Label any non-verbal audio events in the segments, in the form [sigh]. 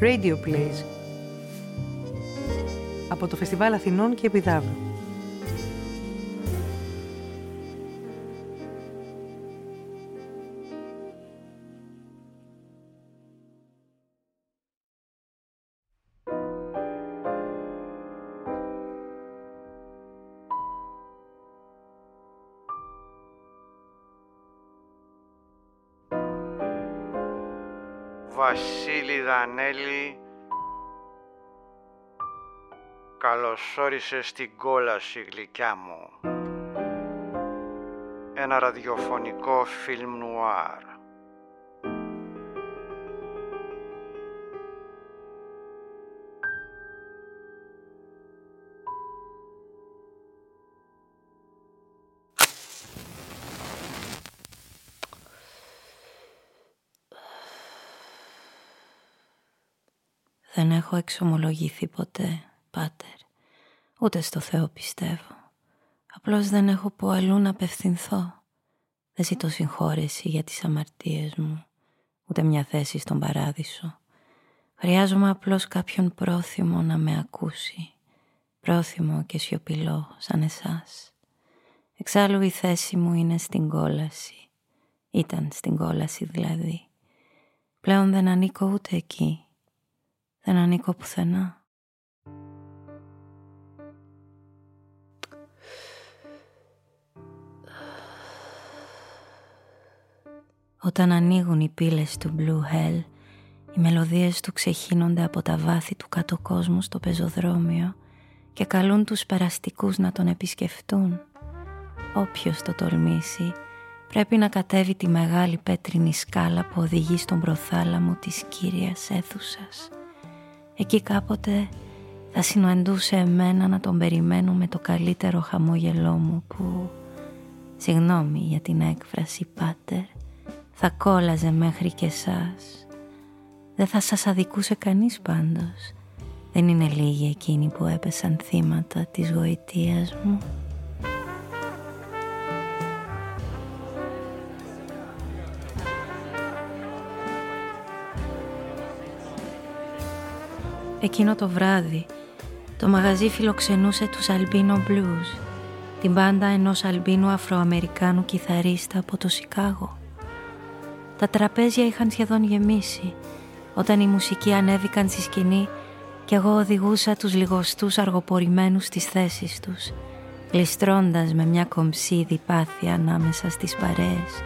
Radio Plays από το Φεστιβάλ Αθηνών και Επιδάβου. Βασίλη Δανέλη Καλώς όρισες στην κόλαση γλυκιά μου. Ένα ραδιοφωνικό φιλμ νουάρ έχω εξομολογηθεί ποτέ, Πάτερ. Ούτε στο Θεό πιστεύω. Απλώς δεν έχω που αλλού να απευθυνθώ. Δεν ζητώ συγχώρεση για τις αμαρτίες μου, ούτε μια θέση στον παράδεισο. Χρειάζομαι απλώς κάποιον πρόθυμο να με ακούσει. Πρόθυμο και σιωπηλό σαν εσάς. Εξάλλου η θέση μου είναι στην κόλαση. Ήταν στην κόλαση δηλαδή. Πλέον δεν ανήκω ούτε εκεί. Δεν ανήκω πουθενά. Όταν ανοίγουν οι πύλες του Blue Hell, οι μελωδίες του ξεχύνονται από τα βάθη του κάτω κόσμου στο πεζοδρόμιο και καλούν τους περαστικούς να τον επισκεφτούν. Όποιος το τολμήσει πρέπει να κατέβει τη μεγάλη πέτρινη σκάλα που οδηγεί στον προθάλαμο της κύριας αίθουσας. Εκεί κάποτε θα συνοεντούσε εμένα να τον περιμένω με το καλύτερο χαμόγελό μου που, συγγνώμη για την έκφραση πάτερ, θα κόλαζε μέχρι και εσάς. Δεν θα σας αδικούσε κανείς πάντως. Δεν είναι λίγοι εκείνοι που έπεσαν θύματα της γοητείας μου. Εκείνο το βράδυ το μαγαζί φιλοξενούσε τους Αλμπίνο Blues, την μπάντα ενός Αλμπίνου Αφροαμερικάνου κιθαρίστα από το Σικάγο. Τα τραπέζια είχαν σχεδόν γεμίσει όταν οι μουσικοί ανέβηκαν στη σκηνή και εγώ οδηγούσα τους λιγοστούς αργοπορημένους στις θέσεις τους, γλιστρώντας με μια κομψή διπάθεια ανάμεσα στις παρέες.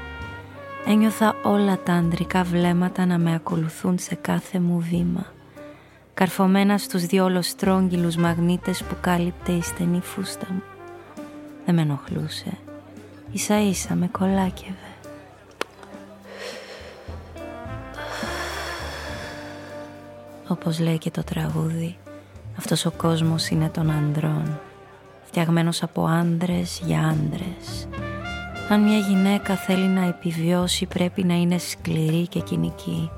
Ένιωθα όλα τα ανδρικά βλέμματα να με ακολουθούν σε κάθε μου βήμα καρφωμένα στους δυο ολοστρόγγυλους μαγνήτες που κάλυπτε η στενή φούστα μου. Δεν με ενοχλούσε. Ίσα ίσα με κολάκευε. Όπως λέει και το τραγούδι, αυτός ο κόσμος είναι των ανδρών, φτιαγμένος από άντρες για άντρες. Αν μια γυναίκα θέλει να επιβιώσει πρέπει να είναι σκληρή και κοινική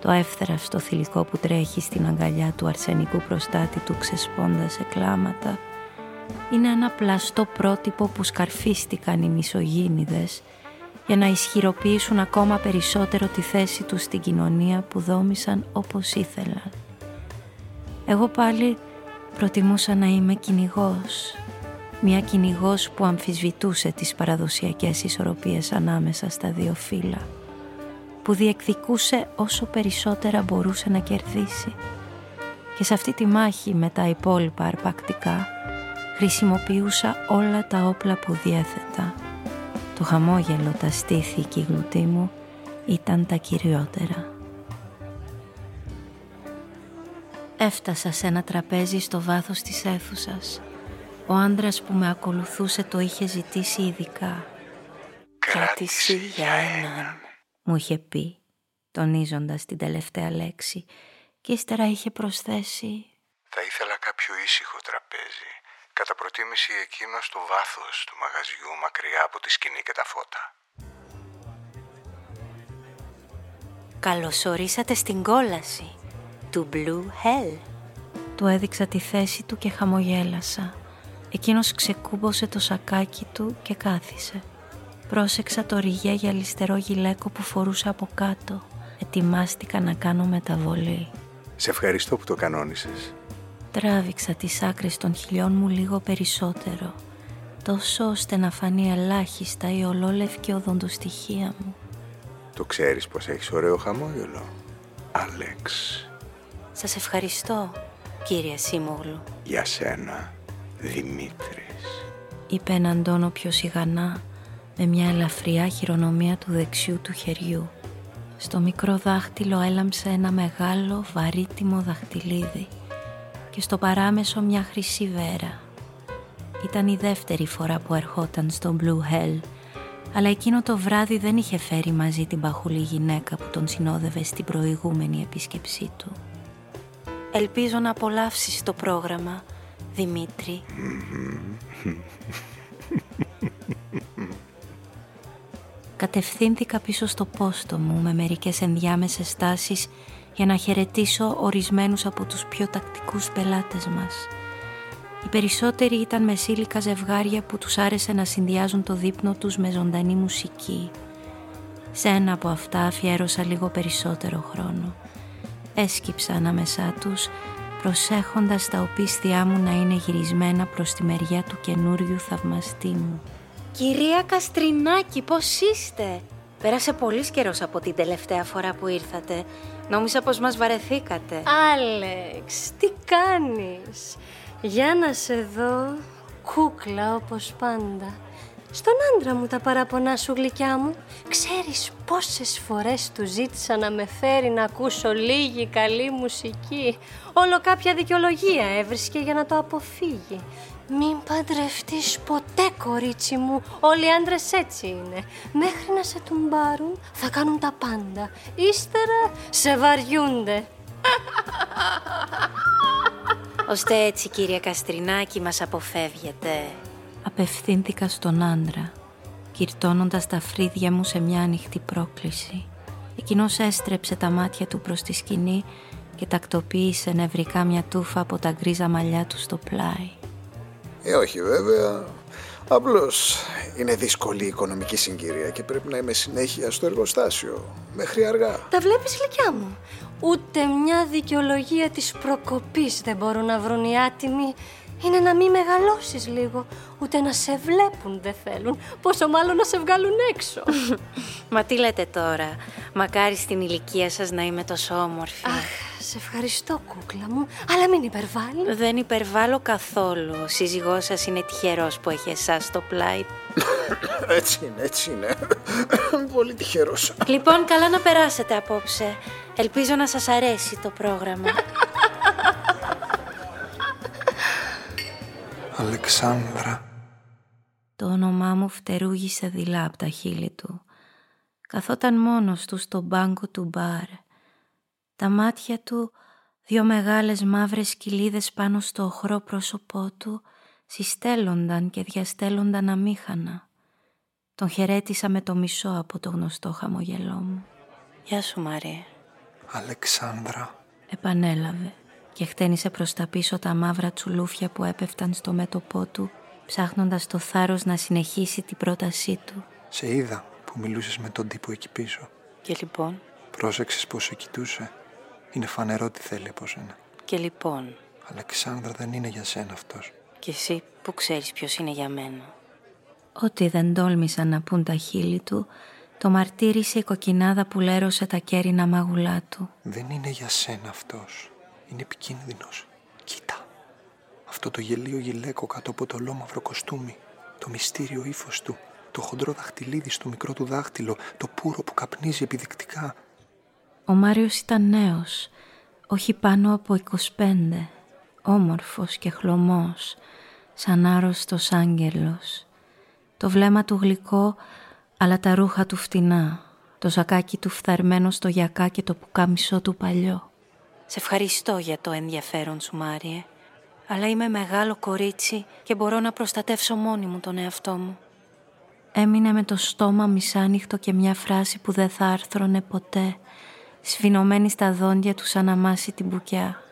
το εύθραυστο θηλυκό που τρέχει στην αγκαλιά του αρσενικού προστάτη του ξεσπώντας σε κλάματα είναι ένα πλαστό πρότυπο που σκαρφίστηκαν οι μισογίνιδες για να ισχυροποιήσουν ακόμα περισσότερο τη θέση τους στην κοινωνία που δόμησαν όπως ήθελαν. Εγώ πάλι προτιμούσα να είμαι κυνηγός. Μια κυνηγός που αμφισβητούσε τις παραδοσιακές ισορροπίες ανάμεσα στα δύο φύλλα που διεκδικούσε όσο περισσότερα μπορούσε να κερδίσει. Και σε αυτή τη μάχη με τα υπόλοιπα αρπακτικά χρησιμοποιούσα όλα τα όπλα που διέθετα. Το χαμόγελο, τα στήθη και η γλουτή μου ήταν τα κυριότερα. Έφτασα σε ένα τραπέζι στο βάθος της αίθουσας. Ο άντρας που με ακολουθούσε το είχε ζητήσει ειδικά. Κράτηση για έναν μου είχε πει, τονίζοντας την τελευταία λέξη, και ύστερα είχε προσθέσει «Θα ήθελα κάποιο ήσυχο τραπέζι, κατά προτίμηση εκείνος στο βάθος του μαγαζιού, μακριά από τη σκηνή και τα φώτα». «Καλωσορίσατε στην κόλαση του Blue Hell». Του έδειξα τη θέση του και χαμογέλασα. Εκείνος ξεκούμπωσε το σακάκι του και κάθισε. Πρόσεξα το ριγέ γυαλιστερό γυλαίκο που φορούσα από κάτω. Ετοιμάστηκα να κάνω μεταβολή. Σε ευχαριστώ που το κανόνισες. Τράβηξα τις άκρες των χιλιών μου λίγο περισσότερο, τόσο ώστε να φανεί ελάχιστα η ολόλευκη οδοντοστοιχεία μου. Το ξέρεις πως έχεις ωραίο χαμόγελο, Άλεξ. Σας ευχαριστώ, κύριε Σίμογλου. Για σένα, Δημήτρης. Είπε έναν τόνο πιο σιγανά, με μια ελαφριά χειρονομία του δεξιού του χεριού. Στο μικρό δάχτυλο έλαμψε ένα μεγάλο βαρύτιμο δαχτυλίδι και στο παράμεσο μια χρυσή βέρα. Ήταν η δεύτερη φορά που ερχόταν στο Blue Hell, αλλά εκείνο το βράδυ δεν είχε φέρει μαζί την παχουλή γυναίκα που τον συνόδευε στην προηγούμενη επίσκεψή του. Ελπίζω να απολαύσεις το πρόγραμμα, Δημήτρη. [laughs] [laughs] Κατευθύνθηκα πίσω στο πόστο μου με μερικές ενδιάμεσες στάσεις για να χαιρετήσω ορισμένους από τους πιο τακτικούς πελάτες μας. Οι περισσότεροι ήταν μεσήλικα ζευγάρια που τους άρεσε να συνδυάζουν το δείπνο τους με ζωντανή μουσική. Σε ένα από αυτά αφιέρωσα λίγο περισσότερο χρόνο. Έσκυψα ανάμεσά τους, προσέχοντας τα οπίστια μου να είναι γυρισμένα προς τη μεριά του καινούριου θαυμαστή μου. Κυρία Καστρινάκη, πώς είστε; Πέρασε πολύς καιρός από την τελευταία φορά που ήρθατε. Νόμιζα πως μας βαρεθήκατε. Άλεξ, τι κάνεις; Για να σε δω, κούκλα όπως πάντα. Στον άντρα μου τα παραπονά σου γλυκιά μου. Ξέρεις πόσες φορές του ζήτησα να με φέρει να ακούσω λίγη καλή μουσική. Όλο κάποια δικαιολογία έβρισκε για να το αποφύγει. Μην παντρευτείς ποτέ κορίτσι μου, όλοι οι άντρες έτσι είναι. Μέχρι να σε τουμπάρουν θα κάνουν τα πάντα. Ύστερα σε βαριούνται. Ώστε έτσι κύριε Καστρινάκη μας αποφεύγετε. Απευθύνθηκα στον άντρα, κυρτώνοντας τα φρύδια μου σε μια ανοιχτή πρόκληση. Εκείνος έστρεψε τα μάτια του προς τη σκηνή και τακτοποίησε νευρικά μια τούφα από τα γκρίζα μαλλιά του στο πλάι. Ε, όχι βέβαια. Απλώς είναι δύσκολη η οικονομική συγκυρία και πρέπει να είμαι συνέχεια στο εργοστάσιο. Μέχρι αργά. Τα βλέπεις γλυκιά μου; Ούτε μια δικαιολογία της προκοπής δεν μπορούν να βρουν οι άτιμοι. Είναι να μην μεγαλώσεις λίγο. Ούτε να σε βλέπουν δεν θέλουν. Πόσο μάλλον να σε βγάλουν έξω. [laughs] Μα τι λέτε τώρα; Μακάρι στην ηλικία σας να είμαι τόσο όμορφη. Αχ, σε ευχαριστώ κούκλα μου. Αλλά μην υπερβάλλει. Δεν υπερβάλλω καθόλου. Ο σύζυγός σας είναι τυχερός που έχει εσάς στο πλάι. [coughs] έτσι είναι, έτσι είναι. [coughs] Πολύ τυχερός. Λοιπόν, καλά να περάσετε απόψε. Ελπίζω να σας αρέσει το πρόγραμμα. [coughs] Αλεξάνδρα. Το όνομά μου φτερούγησε δειλά από τα χείλη του. Καθόταν μόνος του στον μπάγκο του μπαρ. Τα μάτια του, δύο μεγάλες μαύρες κοιλίδες πάνω στο οχρό πρόσωπό του, συστέλλονταν και διαστέλλονταν αμήχανα. Τον χαιρέτησα με το μισό από το γνωστό χαμογελό μου. «Γεια σου Μαρία». Αλεξάνδρα. Επανέλαβε και χτένισε προς τα πίσω τα μαύρα τσουλούφια που έπεφταν στο μέτωπό του, ψάχνοντας το θάρρος να συνεχίσει την πρότασή του. Σε είδα που μιλούσες με τον τύπο εκεί πίσω. Και λοιπόν, Πρόσεξες πως σε κοιτούσε. Είναι φανερό τι θέλει από σένα. και λοιπόν, Αλεξάνδρα δεν είναι για σένα αυτός. και εσύ που ξέρεις ποιος είναι για μένα; Ό,τι δεν τόλμησαν να πούν τα χείλη του, το μαρτύρησε η κοκκινάδα που λέρωσε τα κέρινα μάγουλά του. Δεν είναι για σένα αυτός. Είναι επικίνδυνος. Κοίτα. Αυτό το γελίο γυλαίκο κάτω από το λόμαυρο κοστούμι. Το μυστήριο ύφος του. Το χοντρό δαχτυλίδι στο μικρό του δάχτυλο. Το πουρο που καπνίζει επιδεικτικά. Ο Μάριος ήταν νέος, όχι πάνω από 25, όμορφος και χλωμός, σαν άρρωστος άγγελος. Το βλέμμα του γλυκό, αλλά τα ρούχα του φτηνά, το ζακάκι του φθαρμένο στο γιακά και το πουκάμισό του παλιό. Σε ευχαριστώ για το ενδιαφέρον σου, Μάριε, αλλά είμαι μεγάλο κορίτσι και μπορώ να προστατεύσω μόνη μου τον εαυτό μου. Έμεινε με το στόμα μισάνοιχτο και μια φράση που δεν θα άρθρωνε ποτέ, σφινωμένη στα δόντια του σαν να μάσει την μπουκιά.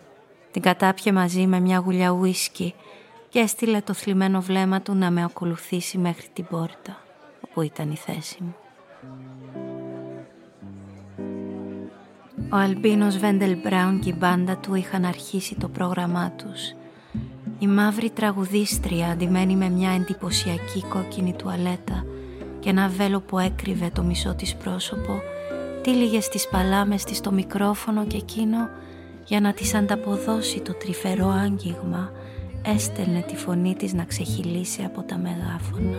Την κατάπιε μαζί με μια γουλιά ουίσκι και έστειλε το θλιμμένο βλέμμα του να με ακολουθήσει μέχρι την πόρτα, όπου ήταν η θέση μου. Ο Αλμπίνος Βέντελ Μπράουν και η μπάντα του είχαν αρχίσει το πρόγραμμά τους. Η μαύρη τραγουδίστρια αντιμένη με μια εντυπωσιακή κόκκινη τουαλέτα και ένα βέλο που έκρυβε το μισό της πρόσωπο τύλιγε στις παλάμες της το μικρόφωνο και εκείνο για να της ανταποδώσει το τρυφερό άγγιγμα έστελνε τη φωνή της να ξεχυλήσει από τα μεγάφωνα.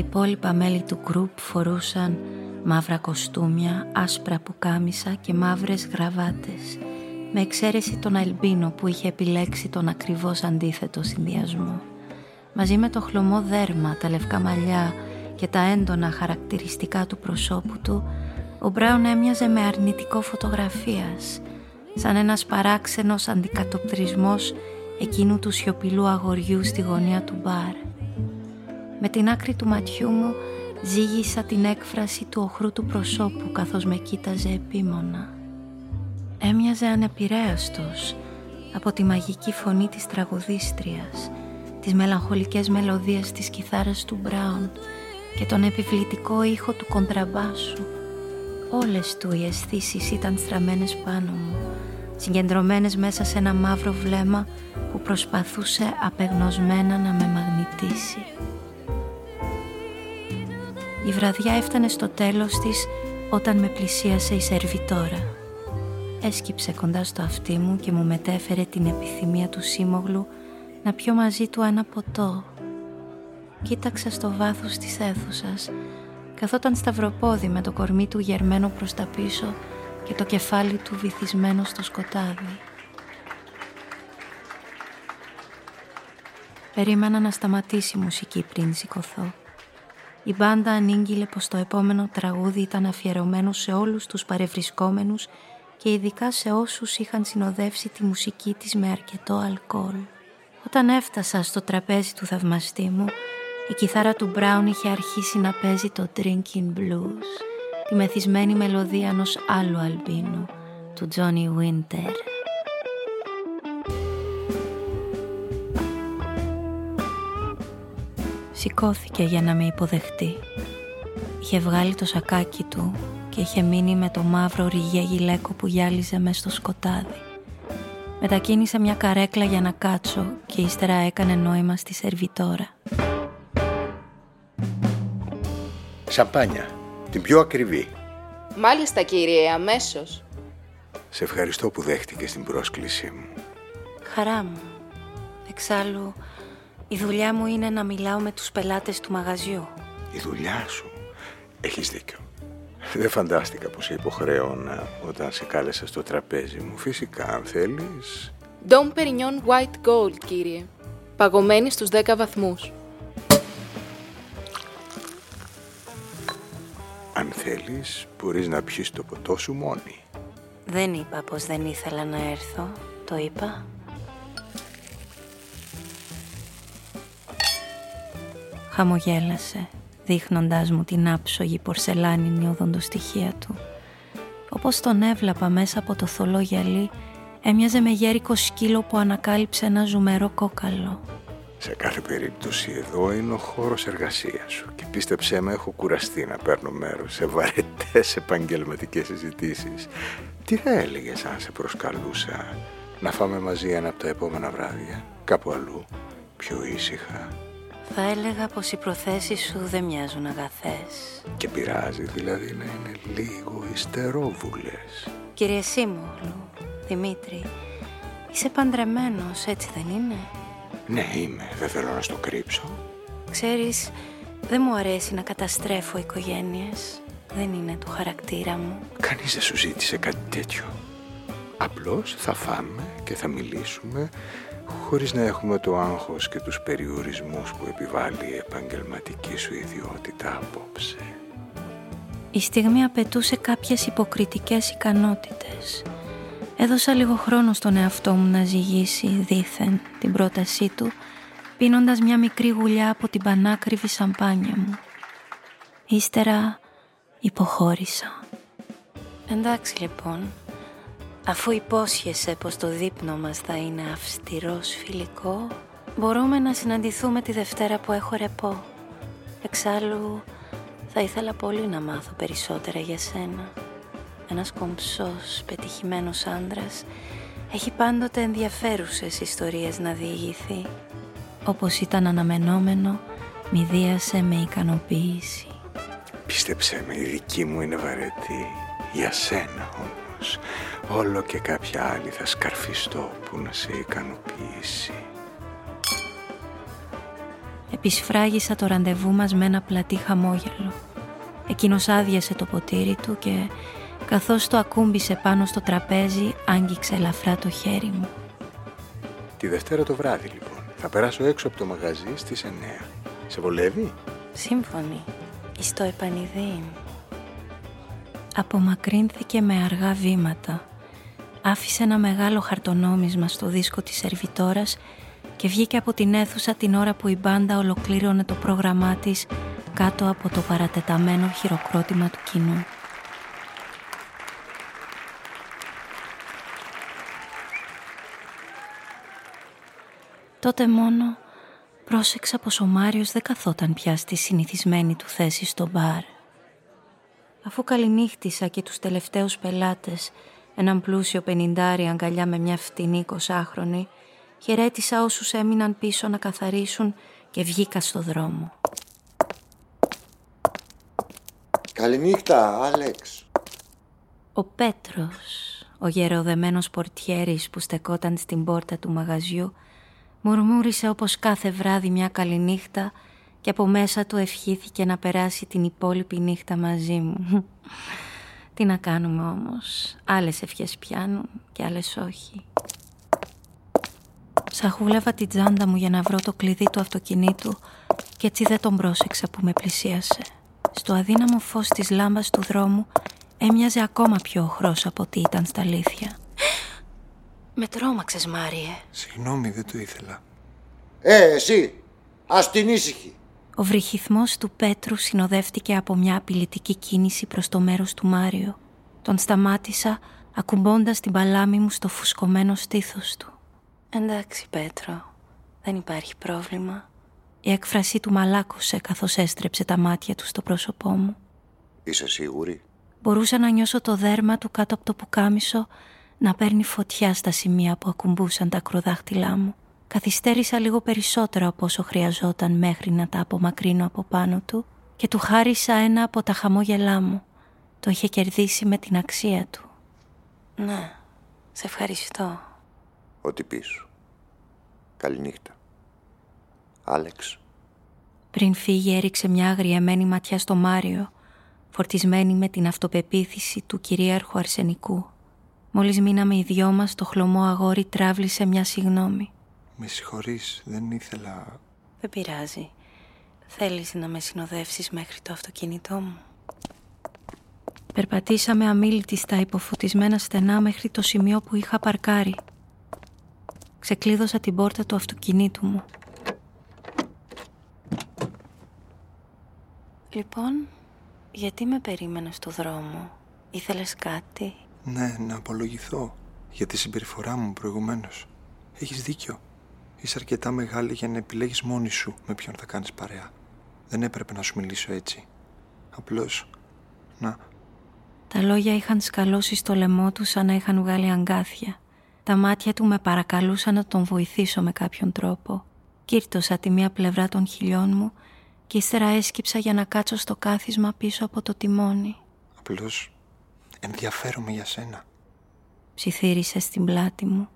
Υπόλοιπα μέλη του γκρουπ φορούσαν μαύρα κοστούμια, άσπρα πουκάμισα και μαύρες γραβάτες με εξαίρεση τον Αλμπίνο που είχε επιλέξει τον ακριβώς αντίθετο συνδυασμό. Μαζί με το χλωμό δέρμα, τα λευκά μαλλιά και τα έντονα χαρακτηριστικά του προσώπου του, ο Μπράουν έμοιαζε με αρνητικό φωτογραφίας, σαν ένας παράξενος αντικατοπτρισμός εκείνου του σιωπηλού αγοριού στη γωνία του μπαρ. Με την άκρη του ματιού μου ζήγησα την έκφραση του οχρού του προσώπου καθώς με κοίταζε επίμονα. Έμοιαζε ανεπηρέαστος από τη μαγική φωνή της τραγουδίστριας, τις μελαγχολικές μελωδίες της κιθάρας του Μπράουν και τον επιβλητικό ήχο του κοντραμπάσου. Όλες του οι αισθήσεις ήταν στραμμένες πάνω μου, συγκεντρωμένες μέσα σε ένα μαύρο βλέμμα που προσπαθούσε απεγνωσμένα να με μαγνητήσει. Η βραδιά έφτανε στο τέλος της όταν με πλησίασε η σερβιτόρα. Έσκυψε κοντά στο αυτί μου και μου μετέφερε την επιθυμία του σύμμογλου να πιω μαζί του ένα ποτό. Κοίταξα στο βάθος της αίθουσας, καθόταν σταυροπόδι με το κορμί του γερμένο προς τα πίσω και το κεφάλι του βυθισμένο στο σκοτάδι. Περίμενα να σταματήσει η μουσική πριν σηκωθώ. Η μπάντα ανήγγειλε πως το επόμενο τραγούδι ήταν αφιερωμένο σε όλους τους παρευρισκόμενους και ειδικά σε όσους είχαν συνοδεύσει τη μουσική της με αρκετό αλκοόλ. Όταν έφτασα στο τραπέζι του θαυμαστή μου, η κιθάρα του Μπράουν είχε αρχίσει να παίζει το Drinking Blues, τη μεθυσμένη μελωδία ενός άλλου αλμπίνου, του Johnny Winter. Σηκώθηκε για να με υποδεχτεί. Είχε βγάλει το σακάκι του και είχε μείνει με το μαύρο ριγέ γυλαίκο που γυάλιζε μες στο σκοτάδι. Μετακίνησε μια καρέκλα για να κάτσω και ύστερα έκανε νόημα στη σερβιτόρα. Σαμπάνια, την πιο ακριβή. Μάλιστα κύριε, αμέσως. Σε ευχαριστώ που δέχτηκες την πρόσκλησή μου. Χαρά μου. Εξάλλου, η δουλειά μου είναι να μιλάω με τους πελάτες του μαγαζιού. Η δουλειά σου. Έχεις δίκιο. Δεν φαντάστηκα πως σε υποχρέωνα όταν σε κάλεσα στο τραπέζι μου. Φυσικά, αν θέλεις... Dom Perignon White Gold, κύριε. Παγωμένη στους 10 βαθμούς. Αν θέλεις, μπορείς να πιεις το ποτό σου μόνη. Δεν είπα πως δεν ήθελα να έρθω. Το είπα. Χαμογέλασε, δείχνοντάς μου την άψογη πορσελάνινη οδοντοστοιχεία του. Όπως τον έβλαπα μέσα από το θολό γυαλί, έμοιαζε με γέρικο σκύλο που ανακάλυψε ένα ζουμερό κόκαλο. Σε κάθε περίπτωση εδώ είναι ο χώρος εργασίας σου και πίστεψέ με έχω κουραστεί να παίρνω μέρος σε βαρετές επαγγελματικές συζητήσεις. Τι θα έλεγες αν σε προσκαλούσα; Να φάμε μαζί ένα από τα επόμενα βράδια, κάπου αλλού, πιο ήσυχα. Θα έλεγα πως οι προθέσεις σου δεν μοιάζουν αγαθές. Και πειράζει δηλαδή να είναι λίγο υστερόβουλες. Κύριε Σίμωλου, Δημήτρη, είσαι παντρεμένος, έτσι δεν είναι; Ναι, είμαι. Δεν θέλω να στο κρύψω. Ξέρεις, δεν μου αρέσει να καταστρέφω οικογένειες. Δεν είναι του χαρακτήρα μου. Κανείς δεν σου ζήτησε κάτι τέτοιο. Απλώς θα φάμε και θα μιλήσουμε χωρίς να έχουμε το άγχος και τους περιορισμούς που επιβάλλει η επαγγελματική σου ιδιότητα απόψε. Η στιγμή απαιτούσε κάποιες υποκριτικές ικανότητες. Έδωσα λίγο χρόνο στον εαυτό μου να ζυγίσει δήθεν την πρότασή του, πίνοντας μια μικρή γουλιά από την πανάκριβη σαμπάνια μου. Ύστερα υποχώρησα. Εντάξει λοιπόν, αφού υπόσχεσαι πως το δείπνο μας θα είναι αυστηρός φιλικό, μπορούμε να συναντηθούμε τη Δευτέρα που έχω ρεπό. Εξάλλου, Θα ήθελα πολύ να μάθω περισσότερα για σένα. Ένας κομψός, πετυχημένος άντρας έχει πάντοτε ενδιαφέρουσες ιστορίες να διηγηθεί. Όπως ήταν αναμενόμενο, μηδίασε με ικανοποίηση. Πίστεψέ με, η δική μου είναι βαρετή. Για σένα όμως, όλο και κάποια άλλη θα σκαρφιστώ που να σε ικανοποιήσει. Επισφράγισα το ραντεβού μας με ένα πλατή χαμόγελο. Εκείνος άδειασε το ποτήρι του και καθώς το ακούμπησε πάνω στο τραπέζι άγγιξε ελαφρά το χέρι μου. Τη Δευτέρα το βράδυ λοιπόν. Θα περάσω έξω από το μαγαζί στις 9. Σε βολεύει; Σύμφωνη. Εις το επανειδήν. Απομακρύνθηκε με αργά βήματα. Άφησε ένα μεγάλο χαρτονόμισμα στο δίσκο της σερβιτόρας και βγήκε από την αίθουσα την ώρα που η μπάντα ολοκλήρωνε το πρόγραμμά της κάτω από το παρατεταμένο χειροκρότημα του κοινού. Τότε μόνο πρόσεξα πως ο Μάριος δεν καθόταν πια στη συνηθισμένη του θέση στο μπαρ. Αφού καληνύχτησα και τους τελευταίους πελάτες, έναν πλούσιο πενιντάρι αγκαλιά με μια φτηνή εικοσάχρονη, χαιρέτησα όσους έμειναν πίσω να καθαρίσουν και βγήκα στο δρόμο. Καληνύχτα, Άλεξ. Ο Πέτρος, ο γεροδεμένος πορτιέρης που στεκόταν στην πόρτα του μαγαζιού, μουρμούρισε όπως κάθε βράδυ μια καληνύχτα και από μέσα του ευχήθηκε να περάσει την υπόλοιπη νύχτα μαζί μου. [laughs] Τι να κάνουμε όμως, άλλες ευχές πιάνουν και άλλες όχι. Σαχούλευα την τσάντα μου για να βρω το κλειδί του αυτοκινήτου και έτσι δεν τον πρόσεξα που με πλησίασε. Στο αδύναμο φως της λάμπας του δρόμου έμοιαζε ακόμα πιο οχρός από ό,τι ήταν στα αλήθεια. [gasps] Με τρόμαξες, Μάριε. Συγγνώμη, δεν το ήθελα. Ε, εσύ, ας την ήσυχη. Ο βρυχυθμός του Πέτρου συνοδεύτηκε από μια απειλητική κίνηση προς το μέρος του Μάριο. Τον σταμάτησα ακουμπώντας την παλάμη μου στο φουσκωμένο στήθος του. Εντάξει, Πέτρο, δεν υπάρχει πρόβλημα. Η έκφρασή του μαλάκωσε καθώς έστρεψε τα μάτια του στο πρόσωπό μου. Είσαι σίγουρη; Μπορούσα να νιώσω το δέρμα του κάτω από το πουκάμισο να παίρνει φωτιά στα σημεία που ακουμπούσαν τα ακροδάχτυλά μου. Καθυστέρησα λίγο περισσότερο από όσο χρειαζόταν μέχρι να τα απομακρύνω από πάνω του και του χάρισα ένα από τα χαμόγελά μου. Το είχε κερδίσει με την αξία του. Ναι, σε ευχαριστώ. Ό,τι πεις σου. Καληνύχτα. Άλεξ. Πριν φύγει έριξε μια αγριεμένη ματιά στο Μάριο, φορτισμένη με την αυτοπεποίθηση του κυρίαρχου αρσενικού. Μόλις μείναμε οι δυο μας, το χλωμό αγόρι τράβλησε μια συγνώμη. Με συγχωρείς, δεν ήθελα... Δεν πειράζει. Θέλεις να με συνοδεύσεις μέχρι το αυτοκίνητό μου; Περπατήσαμε αμήλυτοι στα υποφωτισμένα στενά μέχρι το σημείο που είχα παρκάρει. Ξεκλείδωσα την πόρτα του αυτοκινήτου μου. Λοιπόν, γιατί με περίμενες στο δρόμο; Ήθελες κάτι; Ναι, να απολογηθώ για τη συμπεριφορά μου προηγουμένως. Έχεις δίκιο. Είσαι αρκετά μεγάλη για να επιλέγεις μόνη σου με ποιον θα κάνεις παρέα. Δεν έπρεπε να σου μιλήσω έτσι. Απλώς, να... Τα λόγια είχαν σκαλώσει στο λαιμό του σαν να είχαν βγάλει αγκάθια. Τα μάτια του με παρακαλούσαν να τον βοηθήσω με κάποιον τρόπο. Κύρτωσα τη μία πλευρά των χιλιών μου και ύστερα έσκυψα για να κάτσω στο κάθισμα πίσω από το τιμόνι. Απλώς ενδιαφέρομαι για σένα. Ψιθύρισε στην πλάτη μου.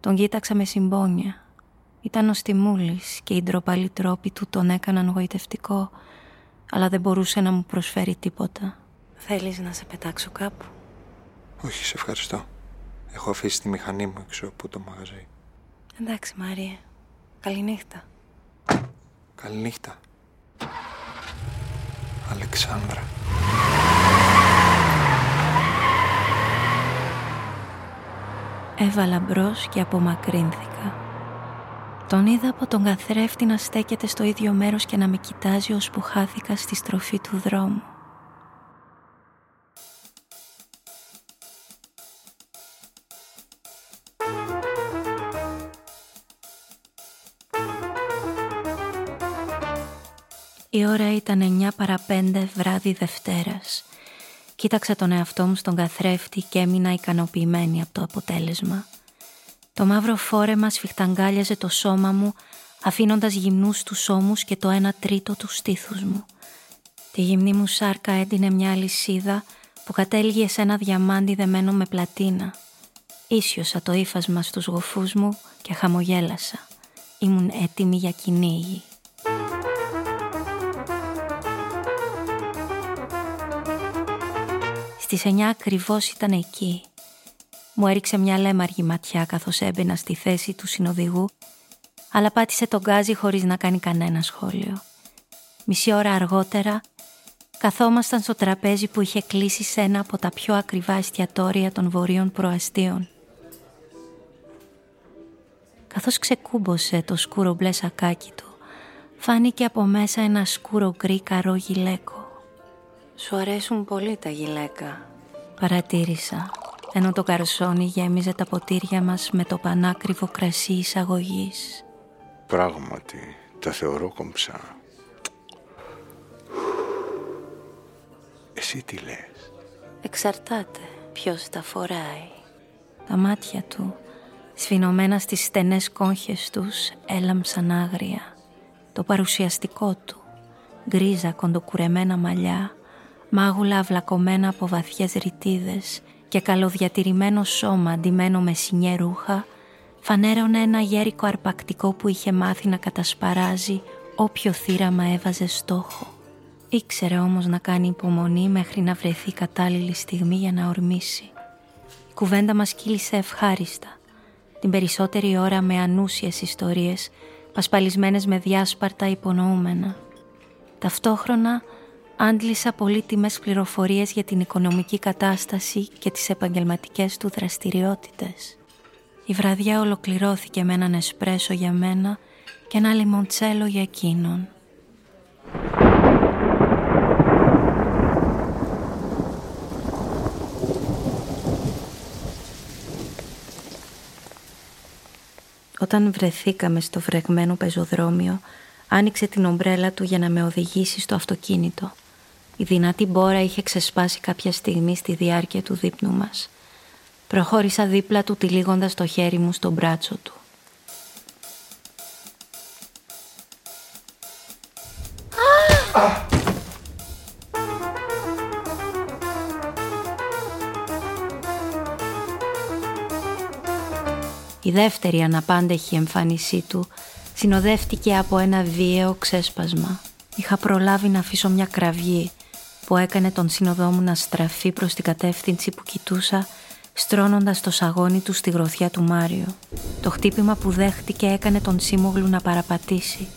Τον κοίταξα με συμπόνια. Ήταν ο Στιμούλης και οι ντροπαλοί τρόποι του τον έκαναν γοητευτικό, αλλά δεν μπορούσε να μου προσφέρει τίποτα. Θέλεις να σε πετάξω κάπου; Όχι, σε ευχαριστώ. Έχω αφήσει τη μηχανή μου έξω από το μαγαζί. Εντάξει, Μάρια. Καληνύχτα. Καληνύχτα. Αλεξάνδρα. Έβαλα μπρος και απομακρύνθηκα. Τον είδα από τον καθρέφτη να στέκεται στο ίδιο μέρος και να με κοιτάζει ώσπου χάθηκα στη στροφή του δρόμου. Η ώρα ήταν 9 παρα 5 βράδυ Δευτέρας. Κοίταξα τον εαυτό μου στον καθρέφτη και έμεινα ικανοποιημένη από το αποτέλεσμα. Το μαύρο φόρεμα σφιχταγκάλιαζε το σώμα μου αφήνοντας γυμνούς τους ώμους και το ένα τρίτο τους στήθους μου. Τη γυμνή μου σάρκα έντυνε μια αλυσίδα που κατέληγε σε ένα διαμάντι δεμένο με πλατίνα. Ίσιοσα το ύφασμα στους γοφούς μου και χαμογέλασα. Ήμουν έτοιμη για κυνήγι. Στις εννιά ακριβώς ήταν εκεί. Μου έριξε μια λέμαργη ματιά καθώς έμπαινα στη θέση του συνοδηγού αλλά πάτησε τον γκάζι χωρίς να κάνει κανένα σχόλιο. Μισή ώρα αργότερα καθόμασταν στο τραπέζι που είχε κλείσει σε ένα από τα πιο ακριβά εστιατόρια των βορείων προαστίων. Καθώς ξεκούμπωσε το σκούρο μπλε σακάκι του, φάνηκε από μέσα ένα σκούρο γκρι καρό γυλαίκο. «Σου αρέσουν πολύ τα γυλαίκα», παρατήρησα, ενώ το καρσόνι γέμιζε τα ποτήρια μας με το πανάκριβο κρασί εισαγωγής. Πράγματι, τα θεωρώ κομψά. Εσύ τι λες; Εξαρτάται ποιος τα φοράει. Τα μάτια του, σφινωμένα στις στενές κόγχες τους, έλαμψαν άγρια. Το παρουσιαστικό του, γκρίζα κοντοκουρεμένα μαλλιά, μάγουλα αυλακωμένα από βαθιές ρητίδες και καλοδιατηρημένο σώμα αντιμένο με σινιέ ρούχα, φανέρωνε ένα γέρικο αρπακτικό που είχε μάθει να κατασπαράζει όποιο θύραμα έβαζε στόχο. Ήξερε όμως να κάνει υπομονή μέχρι να βρεθεί κατάλληλη στιγμή για να ορμήσει. Η κουβέντα μας κύλησε ευχάριστα. Την περισσότερη ώρα με ανούσιες ιστορίες, πασπαλισμένες με διάσπαρτα υπονοούμενα. Ταυτόχρονα άντλησα πολύτιμες πληροφορίες για την οικονομική κατάσταση και τις επαγγελματικές του δραστηριότητες. Η βραδιά ολοκληρώθηκε με έναν εσπρέσο για μένα και ένα λιμοντσέλο για εκείνον. Όταν βρεθήκαμε στο βρεγμένο πεζοδρόμιο, άνοιξε την ομπρέλα του για να με οδηγήσει στο αυτοκίνητο. Η δυνατή μπόρα είχε ξεσπάσει κάποια στιγμή στη διάρκεια του δείπνου μας. Προχώρησα δίπλα του τυλίγοντας το χέρι μου στο μπράτσο του. Η δεύτερη αναπάντεχη εμφάνισή του συνοδεύτηκε από ένα βίαιο ξέσπασμα. Είχα προλάβει να αφήσω μια κραυγή που έκανε τον σύνοδό μου να στραφεί προς την κατεύθυνση που κοιτούσα στρώνοντας το σαγόνι του στη γροθιά του Μάριο. Το χτύπημα που δέχτηκε έκανε τον Σίμογλου να παραπατήσει.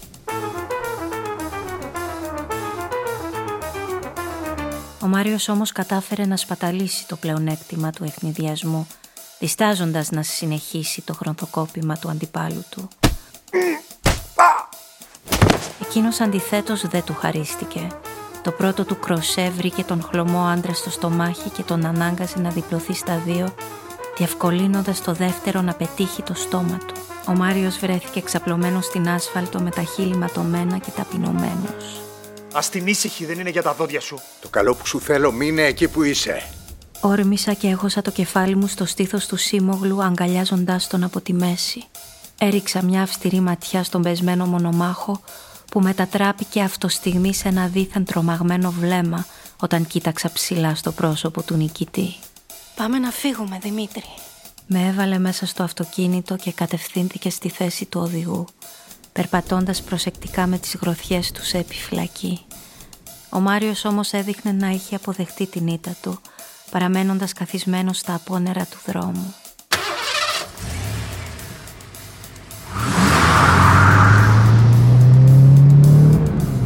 Ο Μάριος όμως κατάφερε να σπαταλήσει το πλεονέκτημα του ευνηδιασμού, διστάζοντας να συνεχίσει το χρονθοκόπημα του αντιπάλου του. Εκείνος αντιθέτως δεν του χαρίστηκε το πρώτο του κροσέ βρήκε τον χλωμό άντρα στο στομάχι και τον ανάγκασε να διπλωθεί στα δύο, διευκολύνοντας το δεύτερο να πετύχει το στόμα του. Ο Μάριος βρέθηκε ξαπλωμένος στην άσφαλτο με τα χείλη ματωμένα και ταπεινωμένος. Α την ήσυχη, δεν είναι για τα δόντια σου. Το καλό που σου θέλω μείνε εκεί που είσαι. Όρμησα και έχωσα το κεφάλι μου στο στήθος του Σίμογλου αγκαλιάζοντάς τον από τη μέση. Έριξα μια αυστηρή ματιά στον πεσμένο μονομάχο που μετατράπηκε αυτό στιγμή σε ένα δίθεν τρομαγμένο βλέμμα όταν κοίταξα ψηλά στο πρόσωπο του νικητή. «Πάμε να φύγουμε, Δημήτρη». Με έβαλε μέσα στο αυτοκίνητο και κατευθύνθηκε στη θέση του οδηγού, περπατώντας προσεκτικά με τις γροθιές του σε επιφυλακή. Ο Μάριος όμως έδειχνε να είχε αποδεχτεί την ήττα του, παραμένοντας καθισμένος στα απόνερα του δρόμου.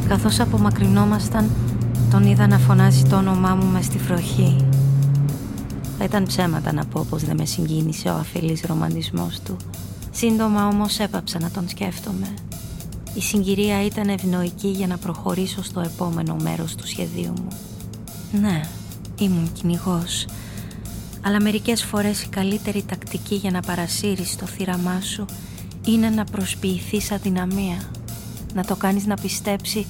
Καθώς απομακρυνόμασταν, τον είδα να φωνάζει το όνομά μου μες στη φροχή. Θα ήταν ψέματα να πω πως δεν με συγκίνησε ο αφελής ρομαντισμός του. Σύντομα όμως έπαψα να τον σκέφτομαι. Η συγκυρία ήταν ευνοϊκή για να προχωρήσω στο επόμενο μέρος του σχεδίου μου. Ναι, ήμουν κυνηγός. Αλλά μερικές φορές η καλύτερη τακτική για να παρασύρεις το θύραμά σου είναι να προσποιηθείς αδυναμία να το κάνεις να πιστέψει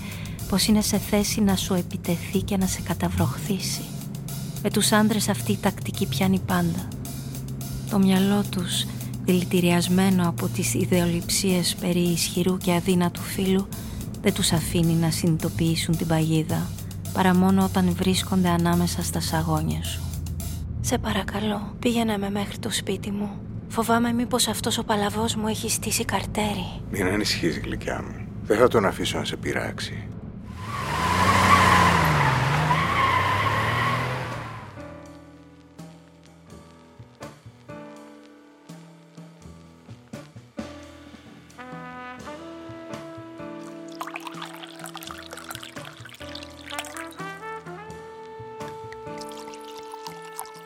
πως είναι σε θέση να σου επιτεθεί και να σε καταβροχθήσει. Με τους άντρες αυτή η τακτική πιάνει πάντα. Το μυαλό τους, δηλητηριασμένο από τις ιδεολειψίες περί ισχυρού και αδύνατου φίλου, δεν τους αφήνει να συνειδητοποιήσουν την παγίδα, παρά μόνο όταν βρίσκονται ανάμεσα στα σαγόνια σου. Σε παρακαλώ, πήγαινε με μέχρι το σπίτι μου. Φοβάμαι μήπως αυτός ο παλαβός μου έχει στήσει καρτέρι. Μην ανησυχείς γλυκιά μου. Δεν θα τον αφήσω να σε πειράξει.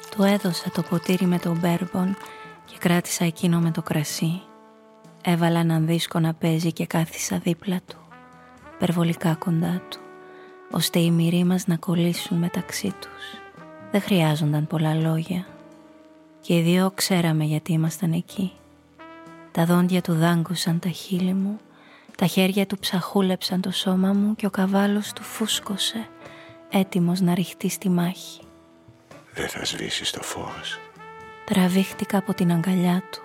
Του έδωσα το ποτήρι με τον μπέρμπον και κράτησα εκείνο με το κρασί. Έβαλα έναν δίσκο να παίζει και κάθισα δίπλα του, περβολικά κοντά του, ώστε οι μυροί μας να κολλήσουν μεταξύ τους. Δεν χρειάζονταν πολλά λόγια. Και οι δύο ξέραμε γιατί ήμασταν εκεί. Τα δόντια του δάγκωσαν τα χείλη μου, τα χέρια του ψαχούλεψαν το σώμα μου και ο καβάλος του φούσκωσε, έτοιμος να ρηχτεί στη μάχη. Δεν θα σβήσεις το φως. Τραβήχτηκα από την αγκαλιά του.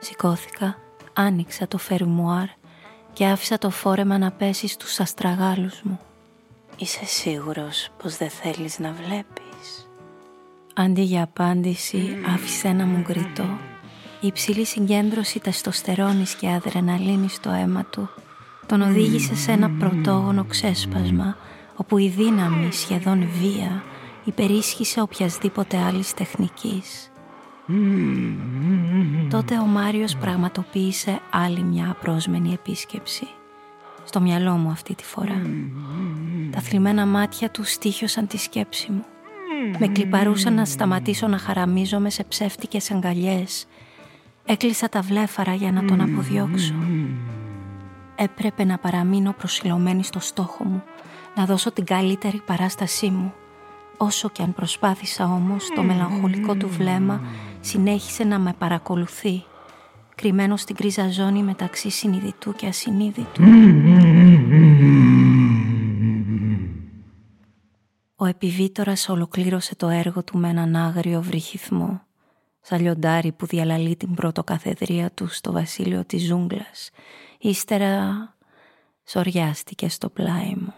Σηκώθηκα, άνοιξα το φερμουάρ και άφησα το φόρεμα να πέσει στους αστραγάλους μου. Είσαι σίγουρος πως δεν θέλεις να βλέπεις; Αντί για απάντηση άφησε ένα μου γκριτό. Η υψηλή συγκέντρωση τεστοστερόνης και αδρεναλίνης στο αίμα του τον οδήγησε σε ένα πρωτόγονο ξέσπασμα όπου η δύναμη σχεδόν βία υπερίσχυσε οποιασδήποτε άλλης τεχνικής. Τότε ο Μάριος πραγματοποίησε άλλη μια απρόσμενη επίσκεψη. Στο μυαλό μου αυτή τη φορά. Τα θλιμμένα μάτια του στήχιωσαν τη σκέψη μου. Με κλιπαρούσαν να σταματήσω να χαραμίζομαι σε ψεύτικες αγκαλιές. Έκλεισα τα βλέφαρα για να τον αποδιώξω. Έπρεπε να παραμείνω προσιλωμένη στο στόχο μου, να δώσω την καλύτερη παράστασή μου. Όσο και αν προσπάθησα όμως, το μελαγχολικό του βλέμμα συνέχισε να με παρακολουθεί, κρυμμένο στην κρίζα ζώνη μεταξύ συνειδητού και ασυνείδητου. Ο επιβίτορας ολοκλήρωσε το έργο του με έναν άγριο βρυχυθμό, σαν λιοντάρι που διαλαλεί την πρωτοκαθεδρία του στο βασίλειο της ζούγκλας. Ύστερα σοριάστηκε στο πλάι μου.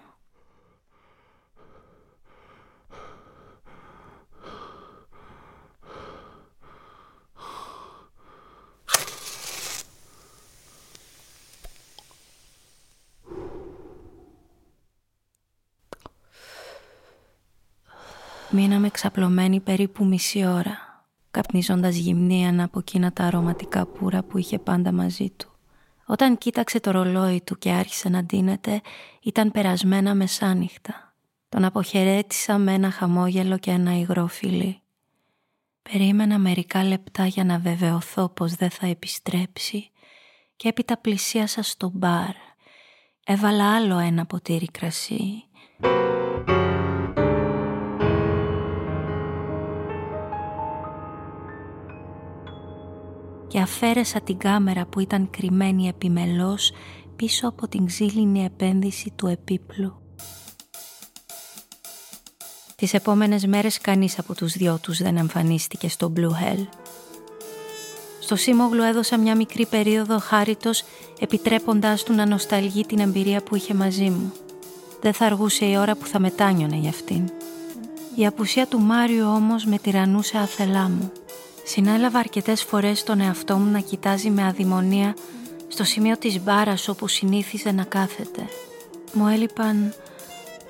Μείναμε ξαπλωμένοι περίπου μισή ώρα, καπνίζοντας γυμνίαν από εκείνα τα αρωματικά πουρα που είχε πάντα μαζί του. Όταν κοίταξε το ρολόι του και άρχισε να ντύνεται, ήταν περασμένα μεσάνυχτα. Τον αποχαιρέτησα με ένα χαμόγελο και ένα υγρό φιλί. Περίμενα μερικά λεπτά για να βεβαιωθώ πως δεν θα επιστρέψει και έπειτα πλησίασα στο μπαρ. Έβαλα άλλο ένα ποτήρι κρασί και αφαίρεσα την κάμερα που ήταν κρυμμένη επιμελώς πίσω από την ξύλινη επένδυση του επίπλου. Τις επόμενες μέρες κανείς από τους δυο τους δεν εμφανίστηκε στο Blue Hell. Στο Σίμογλου έδωσα μια μικρή περίοδο χάριτος επιτρέποντάς του να νοσταλγεί την εμπειρία που είχε μαζί μου. Δεν θα αργούσε η ώρα που θα μετάνιωνε για αυτήν. Η απουσία του Μάριου όμως με τυραννούσε αθελά μου. Συνέλαβα αρκετές φορές τον εαυτό μου να κοιτάζει με αδημονία στο σημείο της μπάρας όπου συνήθιζε να κάθεται. Μου έλειπαν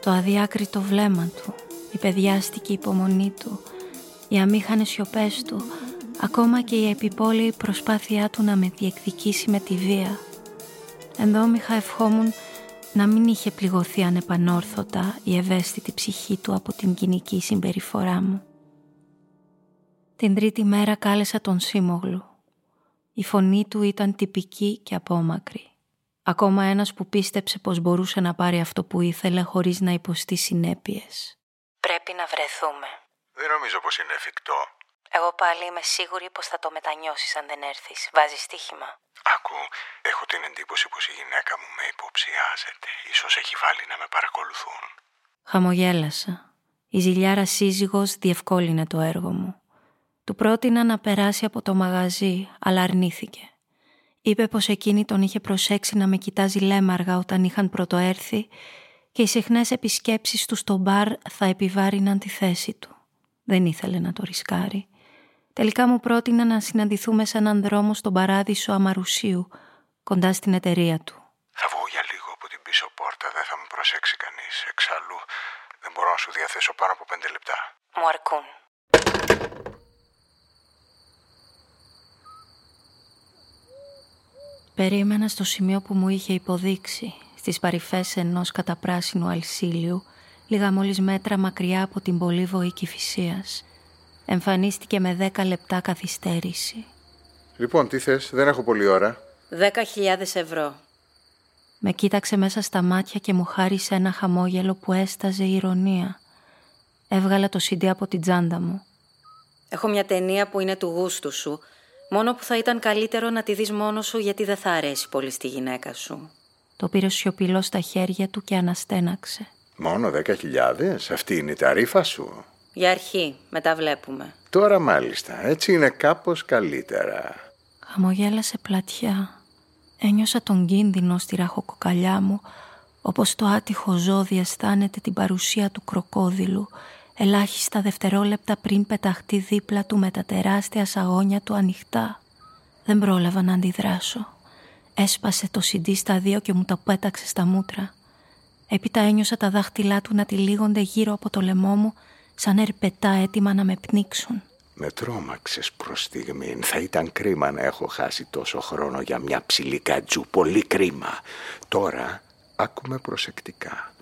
το αδιάκριτο βλέμμα του, η παιδιάστικη υπομονή του, οι αμήχανες σιωπές του, ακόμα και η επιπόλαιη προσπάθειά του να με διεκδικήσει με τη βία. Ενδόμηχα ευχόμουν να μην είχε πληγωθεί ανεπανόρθωτα η ευαίσθητη ψυχή του από την κοινική συμπεριφορά μου. Την τρίτη μέρα κάλεσα τον Σίμογλου. Η φωνή του ήταν τυπική και απόμακρη. Ακόμα ένας που πίστεψε πως μπορούσε να πάρει αυτό που ήθελε χωρίς να υποστεί συνέπειες. Πρέπει να βρεθούμε. Δεν νομίζω πως είναι εφικτό. Εγώ πάλι είμαι σίγουρη πως θα το μετανιώσεις αν δεν έρθεις. Βάζεις στοίχημα. Άκου, έχω την εντύπωση πως η γυναίκα μου με υποψιάζεται. Ίσως έχει βάλει να με παρακολουθούν. Χαμογέλασα. Η ζηλιάρα σύζυγος διευκόλυνε το έργο μου. Του πρότεινα να περάσει από το μαγαζί, αλλά αρνήθηκε. Είπε πως εκείνη τον είχε προσέξει να με κοιτάζει λέμαργα όταν είχαν πρωτοέρθει και οι συχνές επισκέψεις του στο μπαρ θα επιβάρυναν τη θέση του. Δεν ήθελε να το ρισκάρει. Τελικά μου πρότεινε να συναντηθούμε σε έναν δρόμο στον παράδεισο Αμαρουσίου, κοντά στην εταιρεία του. Θα βγω για λίγο από την πίσω πόρτα, δεν θα με προσέξει κανείς. Εξάλλου, δεν μπορώ να σου διαθέσω πάνω από πέντε λεπτά. Μου αρκούν. Περίμενα στο σημείο που μου είχε υποδείξει, στις παρυφές ενός καταπράσινου αλσίλιου, λίγα μόλις μέτρα μακριά από την πολύ βοή Κηφισίας. Εμφανίστηκε με δέκα λεπτά καθυστέρηση. Λοιπόν, τι θες, δεν έχω πολλή ώρα. Δέκα χιλιάδες ευρώ. Με κοίταξε μέσα στα μάτια και μου χάρισε ένα χαμόγελο που έσταζε ηρωνία. Έβγαλα το CD από την τσάντα μου. Έχω μια ταινία που είναι του γούστου σου, μόνο που θα ήταν καλύτερο να τη δεις μόνος σου γιατί δεν θα αρέσει πολύ στη γυναίκα σου. Το πήρε σιωπηλό στα χέρια του και αναστέναξε. Μόνο δέκα χιλιάδες, αυτή είναι η ταρίφα σου. Για αρχή, μετά βλέπουμε. Τώρα μάλιστα, έτσι είναι κάπως καλύτερα. Χαμογέλασε πλατιά. Ένιωσα τον κίνδυνο στη ραχοκοκαλιά μου, όπως το άτυχο ζώδι αισθάνεται την παρουσία του κροκόδιλου, ελάχιστα δευτερόλεπτα πριν πεταχτεί δίπλα του με τα τεράστια σαγόνια του ανοιχτά. Δεν πρόλαβα να αντιδράσω. Έσπασε το συντή στα δύο και μου το πέταξε στα μούτρα. Έπειτα ένιωσα τα δάχτυλά του να τυλίγονται γύρω από το λαιμό μου σαν ερπετά έτοιμα να με πνίξουν. Με τρόμαξες προς στιγμή. Θα ήταν κρίμα να έχω χάσει τόσο χρόνο για μια ψηλή κατζού. Πολύ κρίμα. Τώρα άκουμε προσεκτικά.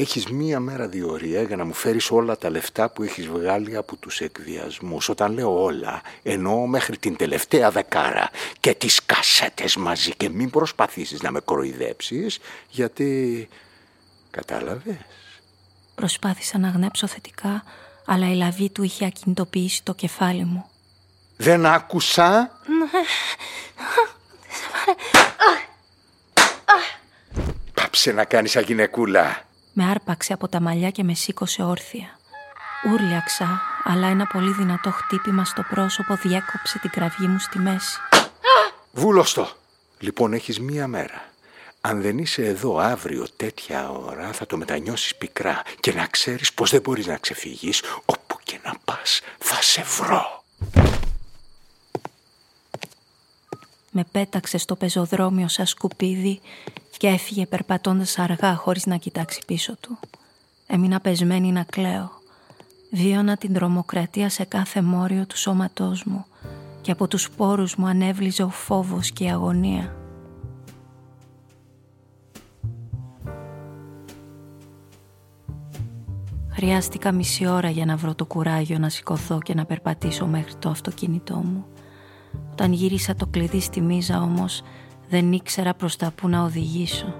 Έχεις μία μέρα διορία για να μου φέρεις όλα τα λεφτά που έχεις βγάλει από τους εκβιασμούς. Όταν λέω όλα, εννοώ μέχρι την τελευταία δεκάρα και τις κασέτες μαζί και μην προσπαθήσεις να με κοροϊδέψεις, γιατί... Κατάλαβες; Προσπάθησα να γνέψω θετικά, αλλά η λαβή του είχε ακινητοποιήσει το κεφάλι μου. Δεν άκουσα; Πάψε να κάνεις αγινεκούλα. Με άρπαξε από τα μαλλιά και με σήκωσε όρθια. Ούρλιαξα, αλλά ένα πολύ δυνατό χτύπημα στο πρόσωπο διέκοψε την κραυγή μου στη μέση. Βούλωστο. Λοιπόν, έχεις μία μέρα. Αν δεν είσαι εδώ αύριο τέτοια ώρα θα το μετανιώσεις πικρά και να ξέρεις πως δεν μπορείς να ξεφύγεις όπου και να πας θα σε βρω. Με πέταξε στο πεζοδρόμιο σαν σκουπίδι και έφυγε περπατώντας αργά χωρίς να κοιτάξει πίσω του. Έμεινα πεσμένη να κλαίω. Βίωνα την τρομοκρατία σε κάθε μόριο του σώματός μου και από τους πόρους μου ανέβλυζε ο φόβος και η αγωνία. Χρειάστηκα μισή ώρα για να βρω το κουράγιο να σηκωθώ και να περπατήσω μέχρι το αυτοκίνητό μου. Όταν γύρισα το κλειδί στη μίζα όμως δεν ήξερα προς τα που να οδηγήσω.